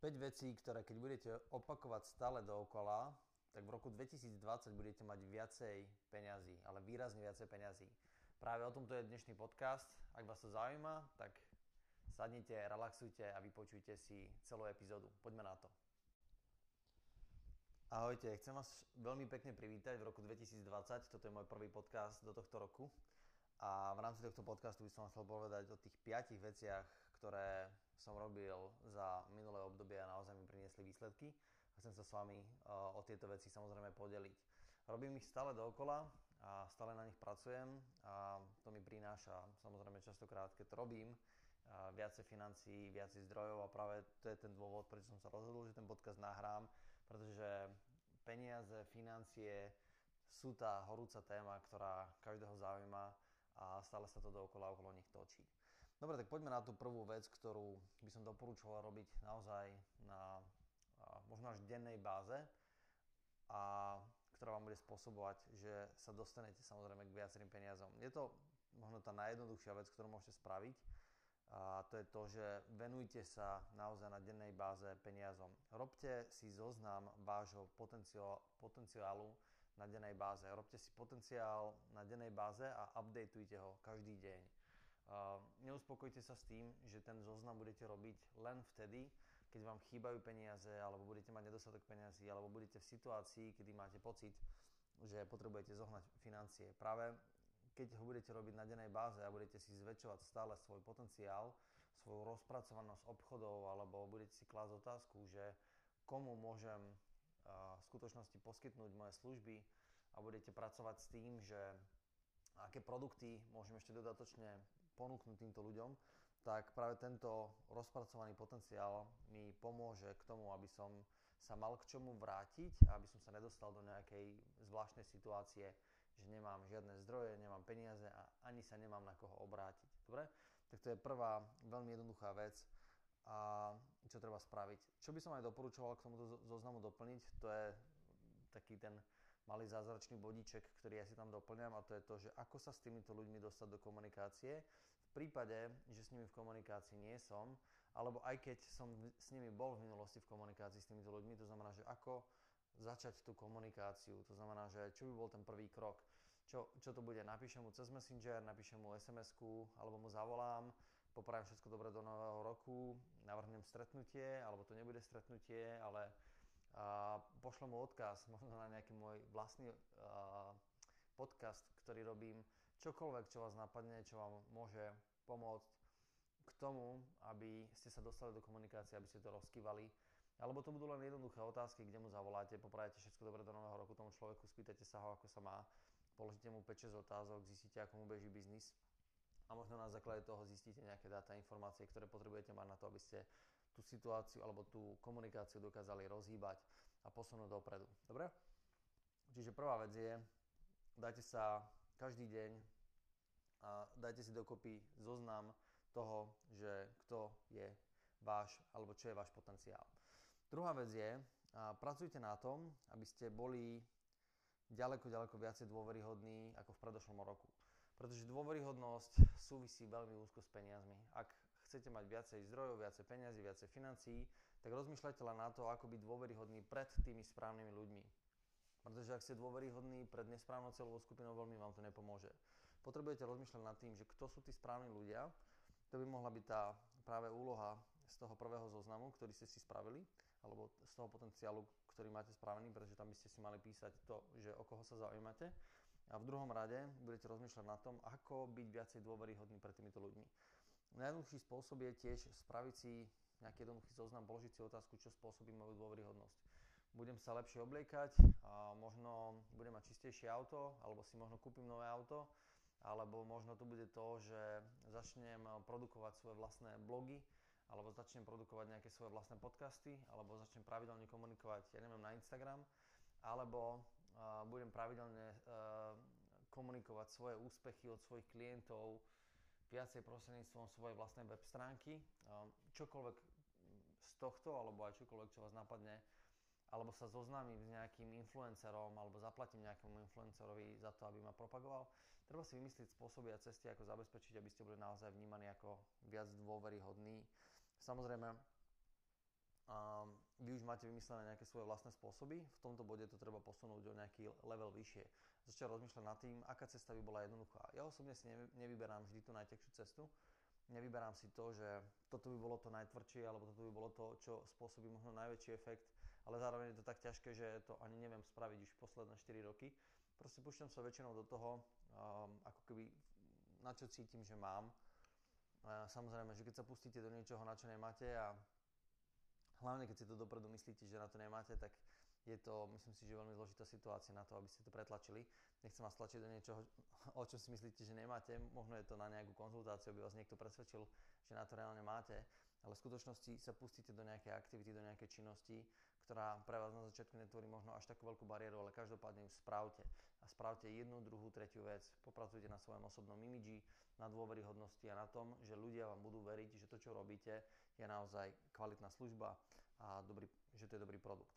5 vecí, ktoré keď budete opakovať stále dookola, tak v roku 2020 budete mať viacej peňazí, ale výrazne viacej peňazí. Práve o tomto je dnešný podcast. Ak vás to zaujíma, tak sadnite, relaxujte a vypočujte si celú epizódu. Poďme na to. Ahojte, chcem vás veľmi pekne privítať v roku 2020. Toto je môj prvý podcast do tohto roku. A v rámci tohto podcastu by som vám chcel povedať o tých piatich veciach, ktoré som robil za minulé obdobie a naozaj mi priniesli výsledky. A chcem sa s vami uh, o tieto veci samozrejme podeliť. Robím ich stále dookola a stále na nich pracujem a to mi prináša samozrejme častokrát, keď to robím, uh, viacej financií, viacej zdrojov a práve to je ten dôvod, prečo som sa rozhodol, že ten podcast nahrám, pretože peniaze, financie sú tá horúca téma, ktorá každého zaujíma a stále sa to dookola okolo nich točí. Dobre, tak poďme na tú prvú vec, ktorú by som doporučoval robiť naozaj na možno až dennej báze a ktorá vám bude spôsobovať, že sa dostanete samozrejme k viacerým peniazom. Je to možno tá najjednoduchšia vec, ktorú môžete spraviť a to je to, že venujte sa naozaj na dennej báze peniazom. Robte si zoznam vášho potenciálu na dennej báze. Robte si potenciál na dennej báze a updateujte ho každý deň neuspokojte sa s tým, že ten zoznam budete robiť len vtedy, keď vám chýbajú peniaze, alebo budete mať nedostatok peniazy, alebo budete v situácii, kedy máte pocit, že potrebujete zohnať financie. Práve keď ho budete robiť na dennej báze a budete si zväčšovať stále svoj potenciál, svoju rozpracovanosť obchodov, alebo budete si klásť otázku, že komu môžem v skutočnosti poskytnúť moje služby a budete pracovať s tým, že aké produkty môžem ešte dodatočne ponúknuť týmto ľuďom, tak práve tento rozpracovaný potenciál mi pomôže k tomu, aby som sa mal k čomu vrátiť aby som sa nedostal do nejakej zvláštnej situácie, že nemám žiadne zdroje, nemám peniaze a ani sa nemám na koho obrátiť. Dobre? Tak to je prvá veľmi jednoduchá vec, a čo treba spraviť. Čo by som aj doporučoval k tomuto zoznamu doplniť, to je taký ten malý zázračný bodíček, ktorý ja si tam doplňam a to je to, že ako sa s týmito ľuďmi dostať do komunikácie. Prípade, že s nimi v komunikácii nie som, alebo aj keď som s nimi bol v minulosti v komunikácii s týmito ľuďmi, to znamená, že ako začať tú komunikáciu, to znamená, že čo by bol ten prvý krok. Čo, čo to bude? Napíšem mu cez Messenger, napíšem mu SMS-ku, alebo mu zavolám, poprajem všetko dobre do nového roku, navrhnem stretnutie, alebo to nebude stretnutie, ale a pošlem mu odkaz možno na nejaký môj vlastný uh, podcast, ktorý robím, čokoľvek, čo vás napadne, čo vám môže pomôcť k tomu, aby ste sa dostali do komunikácie, aby ste to rozkývali. Alebo to budú len jednoduché otázky, kde mu zavoláte, poprajete všetko dobre do nového roku tomu človeku, spýtate sa ho, ako sa má, položíte mu 5-6 otázok, zistíte, ako mu beží biznis a možno na základe toho zistíte nejaké dáta, informácie, ktoré potrebujete mať na to, aby ste tú situáciu alebo tú komunikáciu dokázali rozhýbať a posunúť dopredu. Dobre? Čiže prvá vec je, dajte sa každý deň a dajte si dokopy zoznam toho, že kto je váš alebo čo je váš potenciál. Druhá vec je, a pracujte na tom, aby ste boli ďaleko, ďaleko viacej dôveryhodní ako v predošlom roku. Pretože dôveryhodnosť súvisí veľmi úzko s peniazmi. Ak chcete mať viacej zdrojov, viacej peniazy, viacej financií, tak rozmýšľajte len na to, ako byť dôveryhodný pred tými správnymi ľuďmi. Pretože ak ste dôveryhodní pred nesprávnou celovou skupinou, veľmi vám to nepomôže. Potrebujete rozmýšľať nad tým, že kto sú tí správni ľudia. To by mohla byť tá práve úloha z toho prvého zoznamu, ktorý ste si spravili, alebo z toho potenciálu, ktorý máte spravený, pretože tam by ste si mali písať to, že o koho sa zaujímate. A v druhom rade budete rozmýšľať na tom, ako byť viacej dôveryhodný pred týmito ľuďmi. Najjednoduchší spôsob je tiež spraviť si nejaký jednoduchý zoznam, položiť si otázku, čo spôsobí moju dôveryhodnosť. Budem sa lepšie obliekať, a možno budem mať čistejšie auto, alebo si možno kúpim nové auto, alebo možno to bude to, že začnem produkovať svoje vlastné blogy, alebo začnem produkovať nejaké svoje vlastné podcasty, alebo začnem pravidelne komunikovať, ja neviem, na Instagram, alebo uh, budem pravidelne uh, komunikovať svoje úspechy od svojich klientov, viacej prostredníctvom svojej vlastnej web stránky. Čokoľvek z tohto, alebo aj čokoľvek, čo vás napadne, alebo sa zoznámim s nejakým influencerom, alebo zaplatím nejakému influencerovi za to, aby ma propagoval. Treba si vymyslieť spôsoby a cesty, ako zabezpečiť, aby ste boli naozaj vnímaní ako viac dôveryhodní. Samozrejme, a vy už máte vymyslené nejaké svoje vlastné spôsoby, v tomto bode to treba posunúť o nejaký level vyššie. Začať rozmýšľať nad tým, aká cesta by bola jednoduchá. Ja osobne si nevyberám vždy tú najtekšiu cestu, nevyberám si to, že toto by bolo to najtvrdšie, alebo toto by bolo to, čo spôsobí možno najväčší efekt, ale zároveň je to tak ťažké, že to ani neviem spraviť už posledné 4 roky. Proste púšťam sa väčšinou do toho, um, ako keby na čo cítim, že mám. A samozrejme, že keď sa pustíte do niečoho, na čo nemáte a hlavne keď si to dopredu myslíte, že na to nemáte, tak je to, myslím si, že veľmi zložitá situácia na to, aby ste to pretlačili. Nechcem vás tlačiť do niečoho, o čom si myslíte, že nemáte. Možno je to na nejakú konzultáciu, aby vás niekto presvedčil, že na to reálne máte. Ale v skutočnosti sa pustíte do nejakej aktivity, do nejakej činnosti, ktorá pre vás na začiatku netvorí možno až takú veľkú bariéru, ale každopádne ju spravte. A spravte jednu, druhú, tretiu vec. Popracujte na svojom osobnom imidži, na dôveryhodnosti a na tom, že ľudia vám budú veriť, že to, čo robíte, je naozaj kvalitná služba a dobrý, že to je dobrý produkt.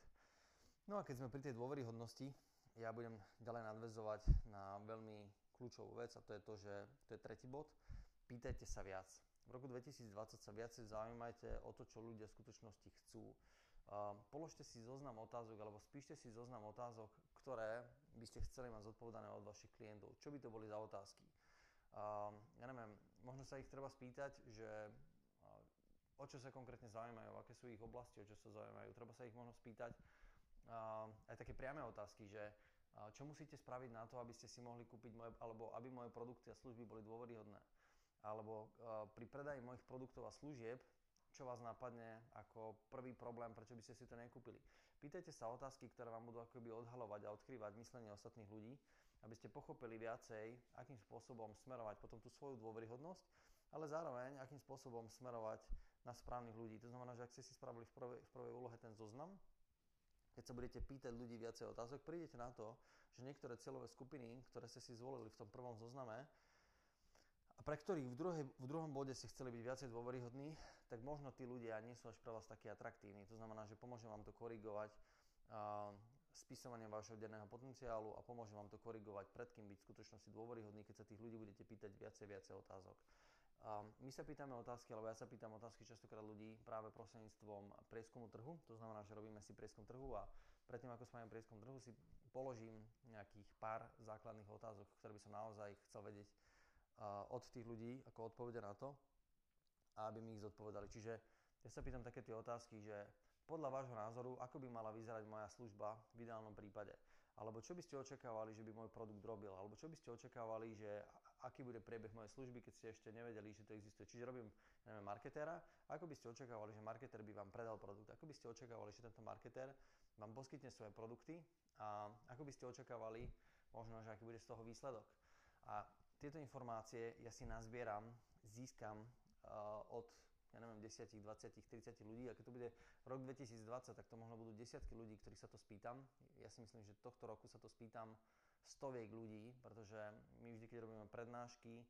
No a keď sme pri tej dôveryhodnosti, ja budem ďalej nadvezovať na veľmi kľúčovú vec a to je to, že to je tretí bod. Pýtajte sa viac. V roku 2020 sa viacej zaujímajte o to, čo ľudia v skutočnosti chcú. Uh, položte si zoznam otázok alebo spíšte si zoznam otázok, ktoré by ste chceli mať zodpovedané od vašich klientov. Čo by to boli za otázky? Uh, ja neviem, možno sa ich treba spýtať, že uh, o čo sa konkrétne zaujímajú, aké sú ich oblasti, o čo sa zaujímajú. Treba sa ich možno spýtať, aj také priame otázky, že čo musíte spraviť na to, aby ste si mohli kúpiť moje, alebo aby moje produkty a služby boli dôveryhodné. Alebo pri predaji mojich produktov a služieb, čo vás napadne ako prvý problém, prečo by ste si to nekúpili. Pýtajte sa otázky, ktoré vám budú akoby odhalovať a odkrývať myslenie ostatných ľudí, aby ste pochopili viacej, akým spôsobom smerovať potom tú svoju dôveryhodnosť, ale zároveň akým spôsobom smerovať na správnych ľudí. To znamená, že ak ste si spravili v prvej, v prvej úlohe ten zoznam, keď sa budete pýtať ľudí viacej otázok, prídete na to, že niektoré cieľové skupiny, ktoré ste si zvolili v tom prvom zozname, pre ktorých v, druhej, v druhom bode ste chceli byť viacej dôveryhodní, tak možno tí ľudia nie sú až pre vás takí atraktívni. To znamená, že pomôžem vám to korigovať uh, spisovanie vášho denného potenciálu a pomôžem vám to korigovať pred kým byť v skutočnosti dôveryhodný, keď sa tých ľudí budete pýtať viacej, viacej otázok. Um, my sa pýtame otázky, alebo ja sa pýtam otázky častokrát ľudí práve prostredníctvom prieskumu trhu. To znamená, že robíme si prieskum trhu a predtým, ako spravím prieskum trhu, si položím nejakých pár základných otázok, ktoré by som naozaj chcel vedieť od tých ľudí, ako odpovede na to, aby mi ich zodpovedali. Čiže ja sa pýtam také tie otázky, že podľa vášho názoru, ako by mala vyzerať moja služba v ideálnom prípade? Alebo čo by ste očakávali, že by môj produkt robil? Alebo čo by ste očakávali, že aký bude priebeh mojej služby, keď ste ešte nevedeli, že to existuje. Čiže robím neviem, marketéra, ako by ste očakávali, že marketér by vám predal produkt, ako by ste očakávali, že tento marketér vám poskytne svoje produkty a ako by ste očakávali možno, že aký bude z toho výsledok. A tieto informácie ja si nazbieram, získam uh, od ja neviem, 10, 20, 30 ľudí a keď to bude rok 2020, tak to možno budú desiatky ľudí, ktorých sa to spýtam. Ja si myslím, že tohto roku sa to spýtam stoviek ľudí, pretože my vždy, keď robíme prednášky,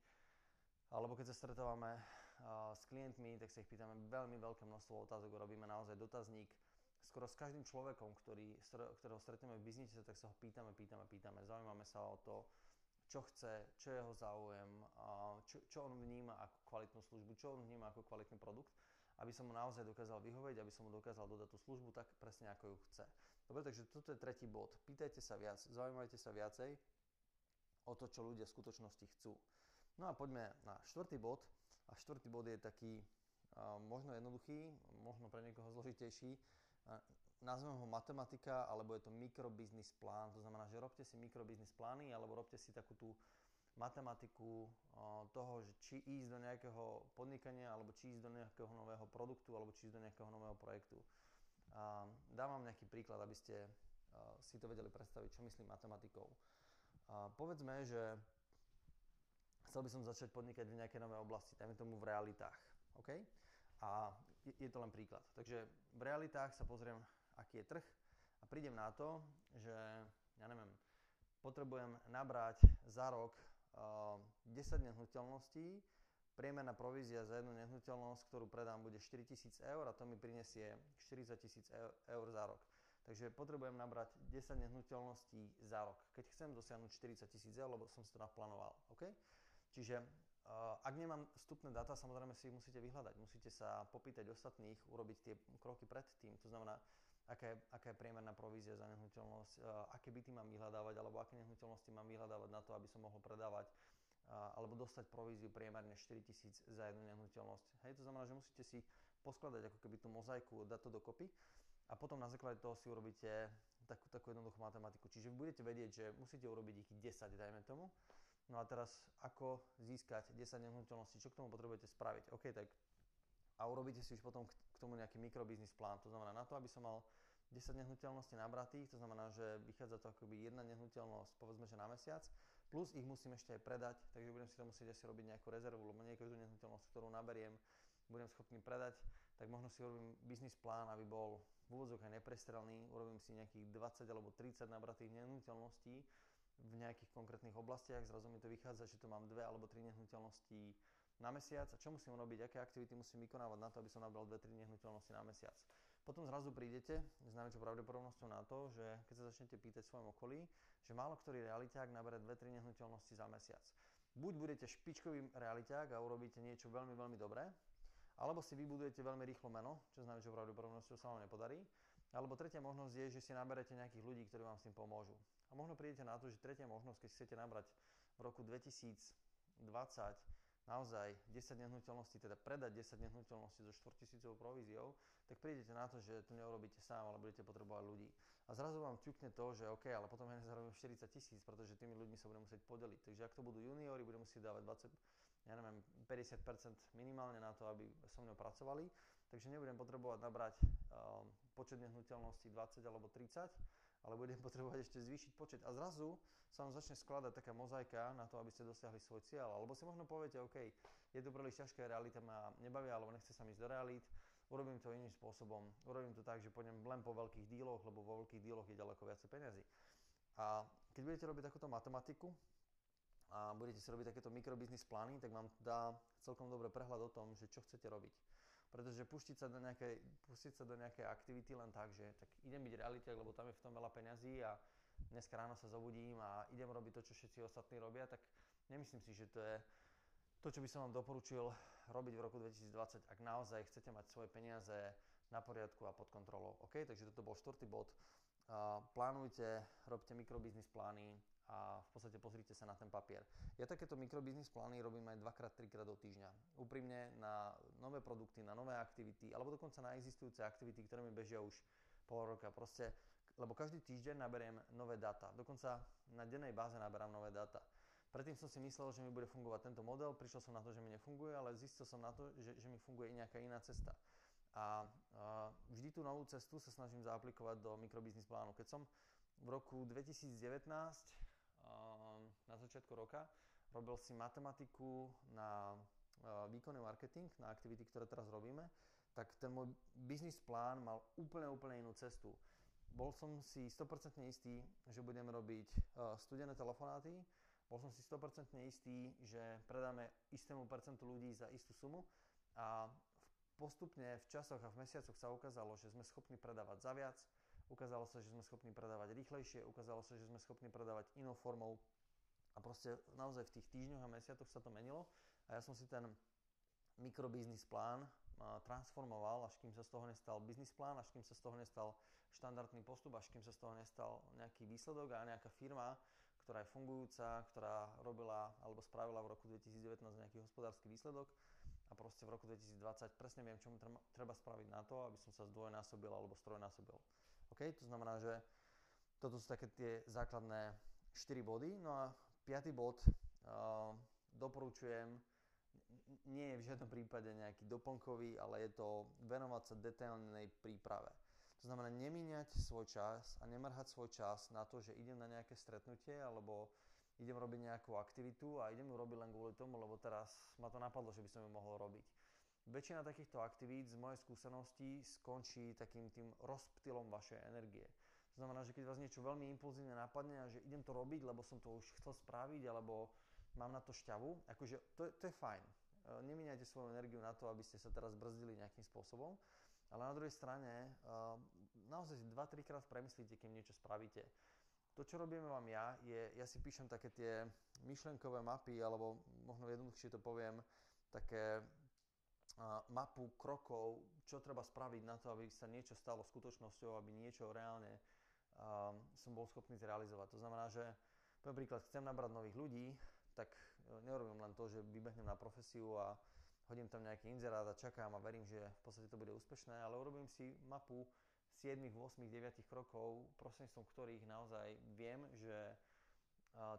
alebo keď sa stretávame uh, s klientmi, tak sa ich pýtame veľmi veľké množstvo otázok, robíme naozaj dotazník. Skoro s každým človekom, ktorý, ktorého stretneme v biznise, tak sa ho pýtame, pýtame, pýtame. Zaujímame sa o to, čo chce, čo je jeho záujem, čo, čo on vníma ako kvalitnú službu, čo on vníma ako kvalitný produkt, aby som mu naozaj dokázal vyhovieť, aby som mu dokázal dodať tú službu tak presne, ako ju chce. Dobre, takže toto je tretí bod. Pýtajte sa viac, zaujímajte sa viacej o to, čo ľudia v skutočnosti chcú. No a poďme na štvrtý bod. A štvrtý bod je taký možno jednoduchý, možno pre niekoho zložitejší. Nazvem ho matematika, alebo je to mikrobiznis plán. To znamená, že robte si mikrobiznis plány, alebo robte si takú tú matematiku toho, že či ísť do nejakého podnikania, alebo či ísť do nejakého nového produktu, alebo či ísť do nejakého nového projektu. Dám vám nejaký príklad, aby ste si to vedeli predstaviť, čo myslím matematikou. Povedzme, že chcel by som začať podnikať v nejakej novej oblasti, dajme tomu v realitách. OK? A je to len príklad. Takže v realitách sa pozriem, aký je trh a prídem na to, že ja neviem, potrebujem nabrať za rok uh, 10 nehnuteľností, priemerná provízia za jednu nehnuteľnosť, ktorú predám, bude 4000 eur a to mi prinesie 40 tisíc eur za rok. Takže potrebujem nabrať 10 nehnuteľností za rok, keď chcem dosiahnuť 40 tisíc eur, lebo som si to naplánoval. Okay? Čiže ak nemám vstupné dáta, samozrejme si ich musíte vyhľadať. Musíte sa popýtať ostatných, urobiť tie kroky predtým. To znamená, aká je, aká je priemerná provízia za nehnuteľnosť, aké byty mám vyhľadávať, alebo aké nehnuteľnosti mám vyhľadávať na to, aby som mohol predávať, alebo dostať províziu priemerne 4 tisíc za jednu nehnuteľnosť. Hej, to znamená, že musíte si poskladať ako keby tú mozaiku, dať to dokopy a potom na základe toho si urobíte takú, takú jednoduchú matematiku. Čiže budete vedieť, že musíte urobiť ich 10, dajme tomu. No a teraz, ako získať 10 nehnuteľností, čo k tomu potrebujete spraviť? OK, tak a urobíte si už potom k tomu nejaký mikrobiznis plán. To znamená, na to, aby som mal 10 nehnuteľností nabratých, to znamená, že vychádza to akoby jedna nehnuteľnosť, povedzme, že na mesiac, plus ich musím ešte aj predať, takže budem si to musieť asi robiť nejakú rezervu, lebo nie každú nehnuteľnosť, ktorú naberiem, budem schopný predať, tak možno si urobím biznis plán, aby bol v úvodzok aj neprestrelný, urobím si nejakých 20 alebo 30 nabratých nehnuteľností v nejakých konkrétnych oblastiach, zrazu mi to vychádza, že to mám dve alebo tri nehnuteľnosti na mesiac a čo musím robiť, aké aktivity musím vykonávať na to, aby som nabral 2-3 nehnuteľnosti na mesiac. Potom zrazu prídete s najväčšou pravdepodobnosťou na to, že keď sa začnete pýtať svojom okolí, že málo ktorý realiťák nabere 2-3 nehnuteľnosti za mesiac. Buď budete špičkovým realiťák a urobíte niečo veľmi, veľmi dobré, alebo si vybudujete veľmi rýchlo meno, čo s najväčšou pravdepodobnosťou sa vám nepodarí. Alebo tretia možnosť je, že si naberete nejakých ľudí, ktorí vám s tým pomôžu. A možno prídete na to, že tretia možnosť, keď chcete nabrať v roku 2020 naozaj 10 nehnuteľností, teda predať 10 nehnuteľností so 4000 províziou, tak prídete na to, že to neurobíte sám, ale budete potrebovať ľudí. A zrazu vám ťukne to, že OK, ale potom ja nezarobím 40 tisíc, pretože tými ľuďmi sa budem musieť podeliť. Takže ak to budú juniori, budem musieť dávať 20, ja neviem, 50% minimálne na to, aby so mnou pracovali, takže nebudem potrebovať nabrať um, počet nehnuteľností 20 alebo 30, ale budem potrebovať ešte zvýšiť počet. A zrazu sa vám začne skladať taká mozaika na to, aby ste dosiahli svoj cieľ. Alebo si možno poviete, OK, je to príliš ťažké, realita ma nebavia, alebo nechce sa ísť do realít, urobím to iným spôsobom. Urobím to tak, že pôjdem len po veľkých díloch, lebo vo veľkých díloch je ďaleko viacej peniazy. A keď budete robiť takúto matematiku, a budete si robiť takéto mikrobiznis plány, tak vám dá celkom dobrý prehľad o tom, že čo chcete robiť. Pretože pustiť sa do nejakej, pustiť sa do nejakej aktivity len tak, že tak idem byť realitek, lebo tam je v tom veľa peňazí a dnes ráno sa zobudím a idem robiť to, čo všetci ostatní robia, tak nemyslím si, že to je to, čo by som vám doporučil robiť v roku 2020, ak naozaj chcete mať svoje peniaze na poriadku a pod kontrolou. OK, takže toto bol štvrtý bod. Uh, plánujte, robte mikrobiznis plány, a v podstate pozrite sa na ten papier. Ja takéto mikrobiznis plány robím aj dvakrát, trikrát do týždňa. Úprimne na nové produkty, na nové aktivity, alebo dokonca na existujúce aktivity, ktoré mi bežia už pol roka. Proste, lebo každý týždeň naberiem nové dáta. Dokonca na dennej báze naberám nové dáta. Predtým som si myslel, že mi bude fungovať tento model, prišiel som na to, že mi nefunguje, ale zistil som na to, že, že mi funguje i nejaká iná cesta. A, a vždy tú novú cestu sa snažím zaaplikovať do mikrobiznis plánu. Keď som v roku 2019 na začiatku roka. Robil si matematiku na výkonný marketing, na aktivity, ktoré teraz robíme, tak ten môj biznis plán mal úplne, úplne inú cestu. Bol som si 100% istý, že budem robiť studené telefonáty, bol som si 100% istý, že predáme istému percentu ľudí za istú sumu a postupne v časoch a v mesiacoch sa ukázalo, že sme schopní predávať za viac, ukázalo sa, že sme schopní predávať rýchlejšie, ukázalo sa, že sme schopní predávať inou formou a proste naozaj v tých týždňoch a mesiacoch sa to menilo a ja som si ten mikrobiznis plán transformoval, až kým sa z toho nestal biznis plán, až kým sa z toho nestal štandardný postup, až kým sa z toho nestal nejaký výsledok a nejaká firma, ktorá je fungujúca, ktorá robila alebo spravila v roku 2019 nejaký hospodársky výsledok a proste v roku 2020 presne viem, čo mu treba spraviť na to, aby som sa zdvojnásobil alebo strojnásobil. OK, to znamená, že toto sú také tie základné 4 body. No a Piatý bod, uh, doporučujem, nie je v žiadnom prípade nejaký doplnkový, ale je to venovať sa detailnej príprave. To znamená nemíňať svoj čas a nemrhať svoj čas na to, že idem na nejaké stretnutie alebo idem robiť nejakú aktivitu a idem ju robiť len kvôli tomu, lebo teraz ma to napadlo, že by som ju mohol robiť. Väčšina takýchto aktivít z mojej skúsenosti skončí takým tým rozptylom vašej energie. Znamená, že keď vás niečo veľmi impulzívne napadne a že idem to robiť, lebo som to už chcel spraviť, alebo mám na to šťavu, akože to, to je fajn. E, nemíňajte svoju energiu na to, aby ste sa teraz brzdili nejakým spôsobom, ale na druhej strane e, naozaj si 2-3 krát premyslíte, kým niečo spravíte. to, čo robíme vám ja, je, ja si píšem také tie myšlenkové mapy, alebo možno jednoduchšie to poviem, také uh, mapu krokov, čo treba spraviť na to, aby sa niečo stalo skutočnosťou, aby niečo reálne som bol schopný zrealizovať. To znamená, že poviem príklad, chcem nabrať nových ľudí, tak e, neurobím len to, že vybehnem na profesiu a hodím tam nejaký inzerát a čakám a verím, že v podstate to bude úspešné, ale urobím si mapu 7, 8, 9 krokov, prostredníctvom ktorých naozaj viem, že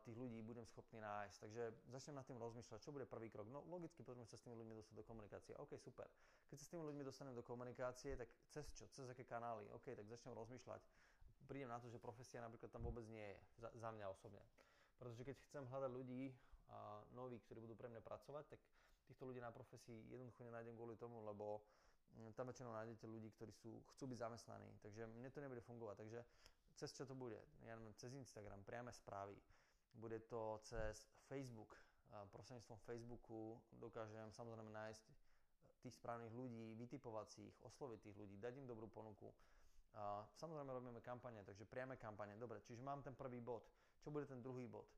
tých ľudí budem schopný nájsť. Takže začnem nad tým rozmýšľať, čo bude prvý krok. No logicky potrebujem sa s tými ľuďmi dostať do komunikácie. OK, super. Keď sa s tými ľuďmi dostanem do komunikácie, tak cez čo? Cez aké kanály? OK, tak začnem rozmýšľať. Prídem na to, že profesia napríklad tam vôbec nie je, za, za mňa osobne. Pretože keď chcem hľadať ľudí a noví, ktorí budú pre mňa pracovať, tak týchto ľudí na profesii jednoducho nenájdem kvôli tomu, lebo mm, tam väčšinou nájdete ľudí, ktorí sú, chcú byť zamestnaní. Takže mne to nebude fungovať. Takže cez čo to bude? Ja neviem, cez Instagram, priame správy, bude to cez Facebook. Prostredníctvom Facebooku dokážem samozrejme nájsť tých správnych ľudí, vytipovať si ich, osloviť tých ľudí, dať im dobrú ponuku. Samozrejme robíme kampane, takže priame kampane. Dobre, čiže mám ten prvý bod. Čo bude ten druhý bod?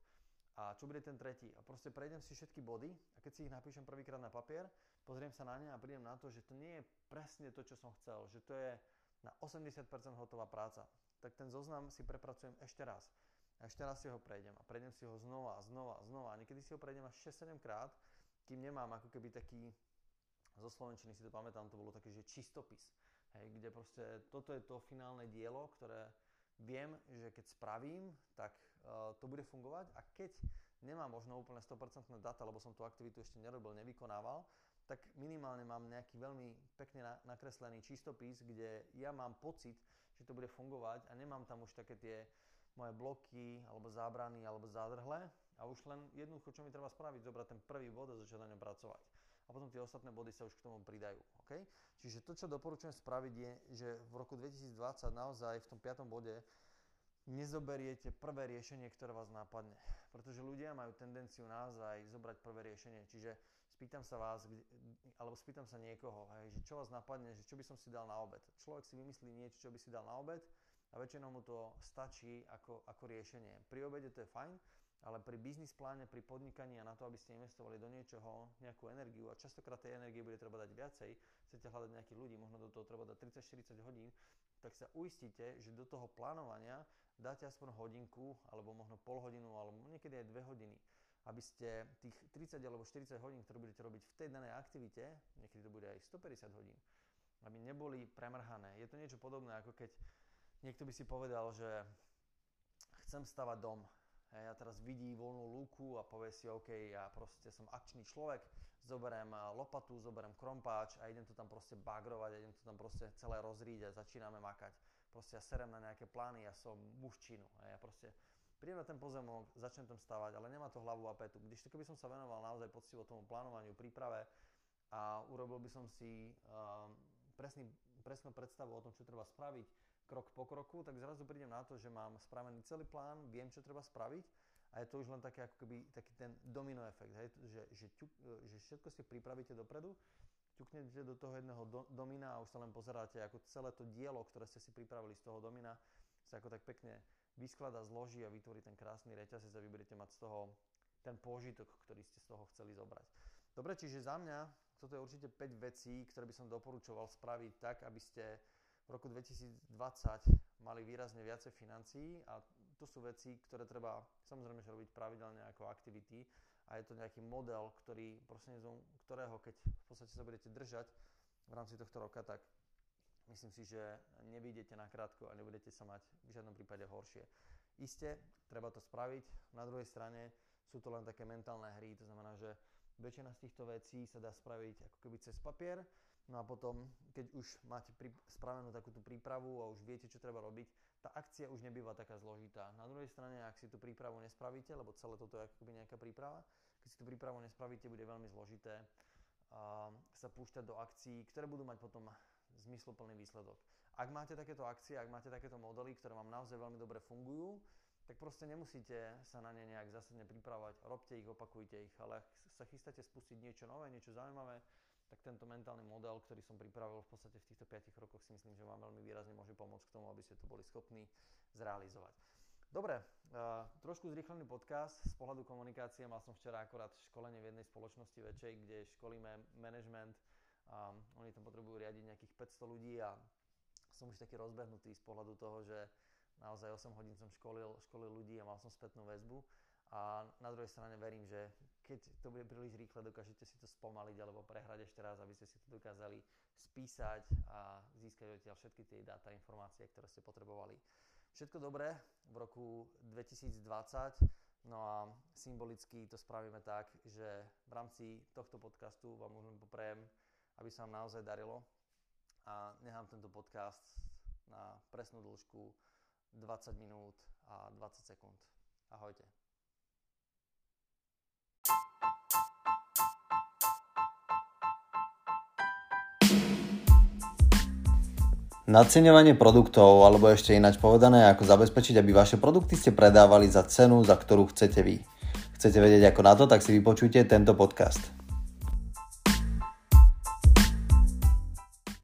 A čo bude ten tretí? A proste prejdem si všetky body a keď si ich napíšem prvýkrát na papier, pozriem sa na ne a prídem na to, že to nie je presne to, čo som chcel, že to je na 80% hotová práca. Tak ten zoznam si prepracujem ešte raz. A ešte raz si ho prejdem a prejdem si ho znova, znova, znova. A niekedy si ho prejdem až 6-7 krát, kým nemám ako keby taký, zo Slovenčiny si to pamätám, to bolo také, že čistopis. Hej, kde proste toto je to finálne dielo, ktoré viem, že keď spravím, tak uh, to bude fungovať a keď nemám možno úplne 100% data, lebo som tú aktivitu ešte nerobil, nevykonával, tak minimálne mám nejaký veľmi pekne nakreslený čistopis, kde ja mám pocit, že to bude fungovať a nemám tam už také tie moje bloky, alebo zábrany, alebo zádrhle a už len jednoducho, čo mi treba spraviť, zobrať ten prvý bod a začať na ňom pracovať. A potom tie ostatné body sa už k tomu pridajú. Okay? Čiže to, čo doporučujem spraviť je, že v roku 2020 naozaj v tom piatom bode nezoberiete prvé riešenie, ktoré vás nápadne. Pretože ľudia majú tendenciu naozaj zobrať prvé riešenie. Čiže spýtam sa vás, alebo spýtam sa niekoho, že čo vás napadne, že čo by som si dal na obed. Človek si vymyslí niečo, čo by si dal na obed a väčšinou mu to stačí ako, ako riešenie. Pri obede to je fajn, ale pri biznis pláne, pri podnikaní a na to, aby ste investovali do niečoho, nejakú energiu a častokrát tej energie bude treba dať viacej, chcete hľadať nejakých ľudí, možno do toho treba dať 30-40 hodín, tak sa uistite, že do toho plánovania dáte aspoň hodinku, alebo možno pol hodinu, alebo niekedy aj 2 hodiny aby ste tých 30 alebo 40 hodín, ktoré budete robiť v tej danej aktivite, niekedy to bude aj 150 hodín, aby neboli premrhané. Je to niečo podobné, ako keď Niekto by si povedal, že chcem stavať dom. Ja teraz vidí voľnú lúku a povie si, OK, ja proste som akčný človek, zoberiem eh, lopatu, zoberiem krompáč a idem to tam proste bagrovať, a idem to tam proste celé rozríť a začíname makať. Proste ja serem na nejaké plány, ja som mužčinu. Ja proste prídem na ten pozemok, začnem tam stavať, ale nemá to hlavu a petu. Když to keby som sa venoval naozaj poctivo tomu plánovaniu, príprave a urobil by som si uh, presný, presnú predstavu o tom, čo treba spraviť, krok po kroku, tak zrazu prídem na to, že mám spravený celý plán, viem, čo treba spraviť a je to už len také, ako keby, taký ten domino efekt, hej? Že, že, ťuk, že všetko si pripravíte dopredu, ťuknete do toho jedného do, domina a už sa len pozeráte, ako celé to dielo, ktoré ste si pripravili z toho domina, sa ako tak pekne vysklada, zloží a vytvorí ten krásny reťazec a vy budete mať z toho ten pôžitok, ktorý ste z toho chceli zobrať. Dobre, čiže za mňa toto je určite 5 vecí, ktoré by som doporučoval spraviť tak, aby ste v roku 2020 mali výrazne viacej financií a to sú veci, ktoré treba samozrejme že robiť pravidelne ako aktivity a je to nejaký model, ktorý prostredníctvom ktorého keď v podstate sa budete držať v rámci tohto roka, tak myslím si, že nevyjdete na krátko a nebudete sa mať v žiadnom prípade horšie. Isté, treba to spraviť, na druhej strane sú to len také mentálne hry, to znamená, že väčšina z týchto vecí sa dá spraviť ako keby cez papier, No a potom, keď už máte spravenú takúto prípravu a už viete, čo treba robiť, tá akcia už nebýva taká zložitá. Na druhej strane, ak si tú prípravu nespravíte, lebo celé toto je akoby nejaká príprava, keď si tú prípravu nespravíte, bude veľmi zložité sa púšťať do akcií, ktoré budú mať potom zmysluplný výsledok. Ak máte takéto akcie, ak máte takéto modely, ktoré vám naozaj veľmi dobre fungujú, tak proste nemusíte sa na ne nejak zásadne pripravovať. Robte ich, opakujte ich, ale ak sa chystáte spustiť niečo nové, niečo zaujímavé, tak tento mentálny model, ktorý som pripravil v podstate v týchto 5 rokoch si myslím, že vám veľmi výrazne môže pomôcť k tomu, aby ste to boli schopní zrealizovať. Dobre, uh, trošku zrýchlený podcast z pohľadu komunikácie. Mal som včera akorát školenie v jednej spoločnosti väčšej, kde školíme management. Um, oni tam potrebujú riadiť nejakých 500 ľudí a som už taký rozbehnutý z pohľadu toho, že naozaj 8 hodín som školil, školil ľudí a mal som spätnú väzbu. A na druhej strane verím, že keď to bude príliš rýchle, dokážete si to spomaliť alebo prehrať ešte raz, aby ste si to dokázali spísať a získať odtiaľ všetky tie dáta, informácie, ktoré ste potrebovali. Všetko dobré v roku 2020, no a symbolicky to spravíme tak, že v rámci tohto podcastu vám môžem poprejem, aby sa vám naozaj darilo a nechám tento podcast na presnú dĺžku 20 minút a 20 sekúnd. Ahojte. Naceňovanie produktov, alebo ešte ináč povedané, ako zabezpečiť, aby vaše produkty ste predávali za cenu, za ktorú chcete vy. Chcete vedieť ako na to, tak si vypočujte tento podcast.